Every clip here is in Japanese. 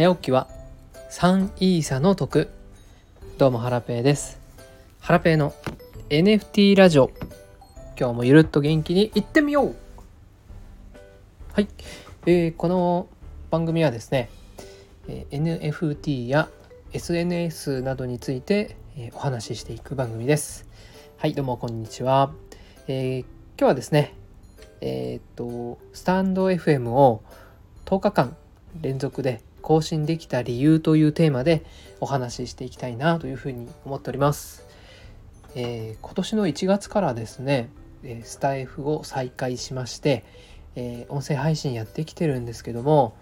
早起きは3イーサの得。どうもハラペーです。ハラペーの NFT ラジオ。今日もゆるっと元気にいってみよう。はい、えー、この番組はですね、えー、NFT や SNS などについて、えー、お話ししていく番組です。はいどうもこんにちは、えー、今日はですねえっ、とスタンド FM を10日間連続で更新できた理由というテーマでお話ししていきたいなというふうに思っております。えー、今年の1月からですねスタイフを再開しまして、えー、音声配信やってきてるんですけども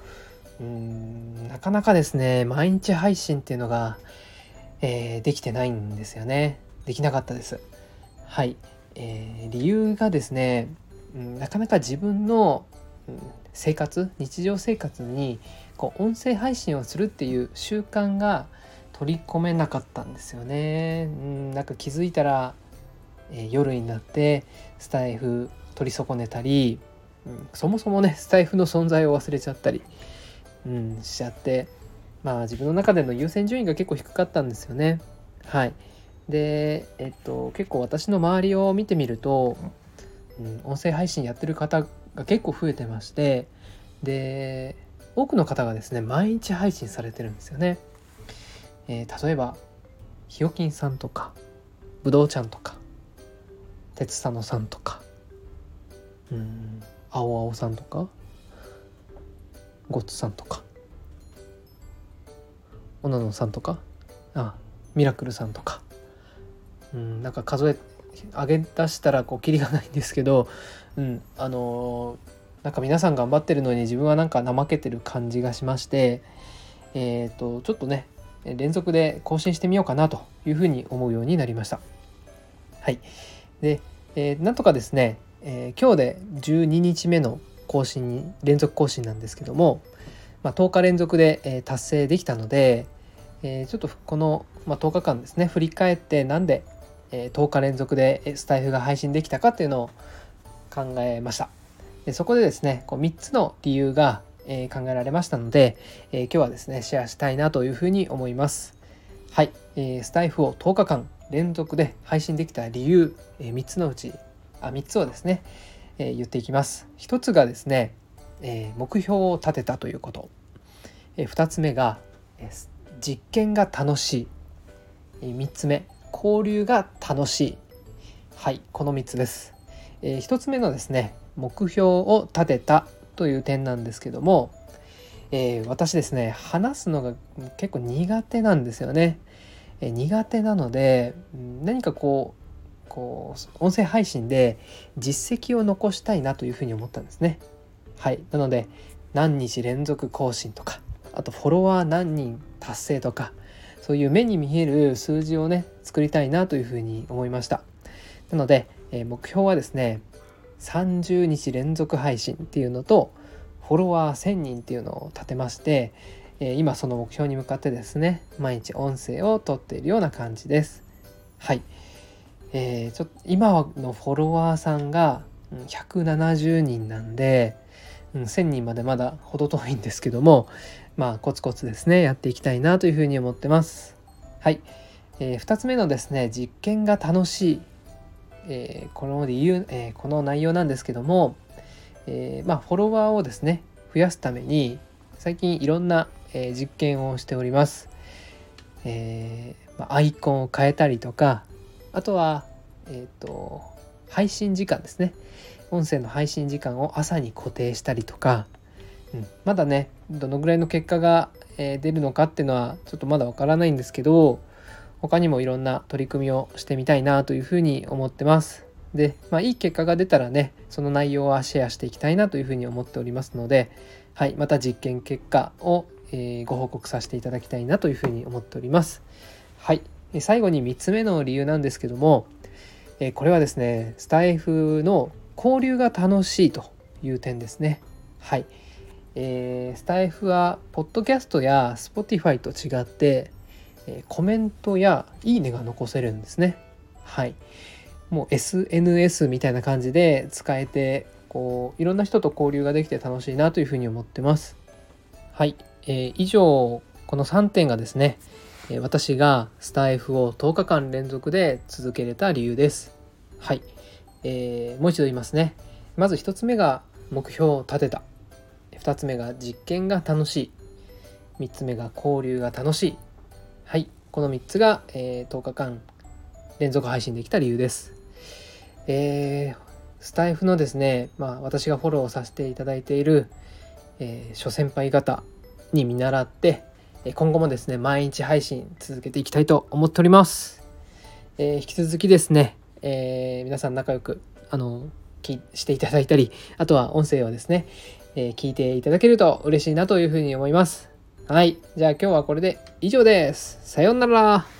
うーんなかなかですね毎日配信っていうのが、えー、できてないんですよね。できなかったです。はい、えー、理由がですね、うん、なかなか自分の、うん、生活日常生活にこう音声配信をするっていう習慣が取り込めなかったんですよね。うんなんか気づいたら、えー、夜になってスタイフ取り損ねたり、うん、そもそもねスタイフの存在を忘れちゃったり、うん、しちゃってまあ自分の中での優先順位が結構低かったんですよね。はい、で、えっと、結構私の周りを見てみると、うん、音声配信やってる方が結構増えてましてで多くの方がですね毎日配信されてるんですよね。えー、例えばひよきんさんとかぶどうちゃんとか鉄佐野さんとかうん青青さんとかゴッツさんとかおなのさんとかあミラクルさんとかうんなんか数え上げ出したらこうキリがないんですけど、うん、あのー、なんか皆さん頑張ってるのに自分はなんか怠けてる感じがしましてえっ、とちょっとね連続で更新してみようかなというふうに思うようになりました。はい。で、えー、なんとかですね、えー、今日で12日目の更新に連続更新なんですけども、まあ、10日連続で、えー、達成できたので、えー、ちょっとこの、まあ、10日間ですね振り返ってなんで、え、10日連続でスタイフが配信できたかっていうのを考えました。でそこでですねこう3つの理由が、え、考えられましたので、え、今日はですねシェアしたいなというふうに思います。はい、えー、スタイフを10日間連続で配信できた理由、え3つのうちあ3つをですね、え言っていきます。1つがですね、え目標を立てたということ、え2つ目が、え実験が楽しい、え3つ目交流が楽しい。はい。この3つです、え1つ目のですね目標を立てたという点なんですけども、えー、私ですね話すのが結構苦手なんですよね。えー、苦手なので何かこうこう音声配信で実績を残したいなというふうに思ったんですね。はいなので何日連続更新とかあとフォロワー何人達成とかそういう目に見える数字をね作りたいなというふうに思いました。なので、えー、目標はですね30日連続配信っていうのとフォロワー1000人っていうのを立てまして、え今その目標に向かってですね毎日音声を撮っているような感じです。はい、えー、ちょっと今のフォロワーさんが170人なんで、うん、1000人までまだ程遠いんですけどもまあコツコツですねやっていきたいなというふうに思ってます。はい、えー、2つ目のですね実験が楽しいえー、この理由、えー、この内容なんですけども、えー、まあ、フォロワーをですね増やすために最近いろんな、え実験をしております。えま、アイコンを変えたりとかあとは、えーと、配信時間ですね音声の配信時間を朝に固定したりとか、うん、まだねどのぐらいの結果が、え出るのかっていうのはちょっとまだわからないんですけど他にもいろんな取り組みをしてみたいなというふうに思ってます。で、まあ、いい結果が出たらね、その内容はシェアしていきたいなというふうに思っておりますので、はい、また実験結果を、えー、ご報告させていただきたいなというふうに思っております。はい、最後に3つ目の理由なんですけども、えー、これはですね、スタイフの交流が楽しいという点ですね。はい。えー、スタイフは、ポッドキャストや Spotify と違って、えコメントやいいねが残せるんですね。はい。もう SNS みたいな感じで使えて、こう、いろんな人と交流ができて楽しいなというふうに思ってます。はい。えー、以上この3点がですね私がスタイフを10日間連続で続けれた理由です。はい、えー、もう一度言いますね。まず1つ目が目標を立てた。2つ目が実験が楽しい。3つ目が交流が楽しい。はい、この3つが、えー、10日間連続配信できた理由です。えー、スタイフのですね、まあ、私がフォローさせていただいている、えー、諸先輩方に見習って今後もですね毎日配信続けていきたいと思っております、えー、引き続きですね、えー、皆さん仲良くあのしていただいたりあとは音声をですね、えー、聞いていただけると嬉しいなというふうに思います。はい。じゃあ今日はこれで以上です。さようなら。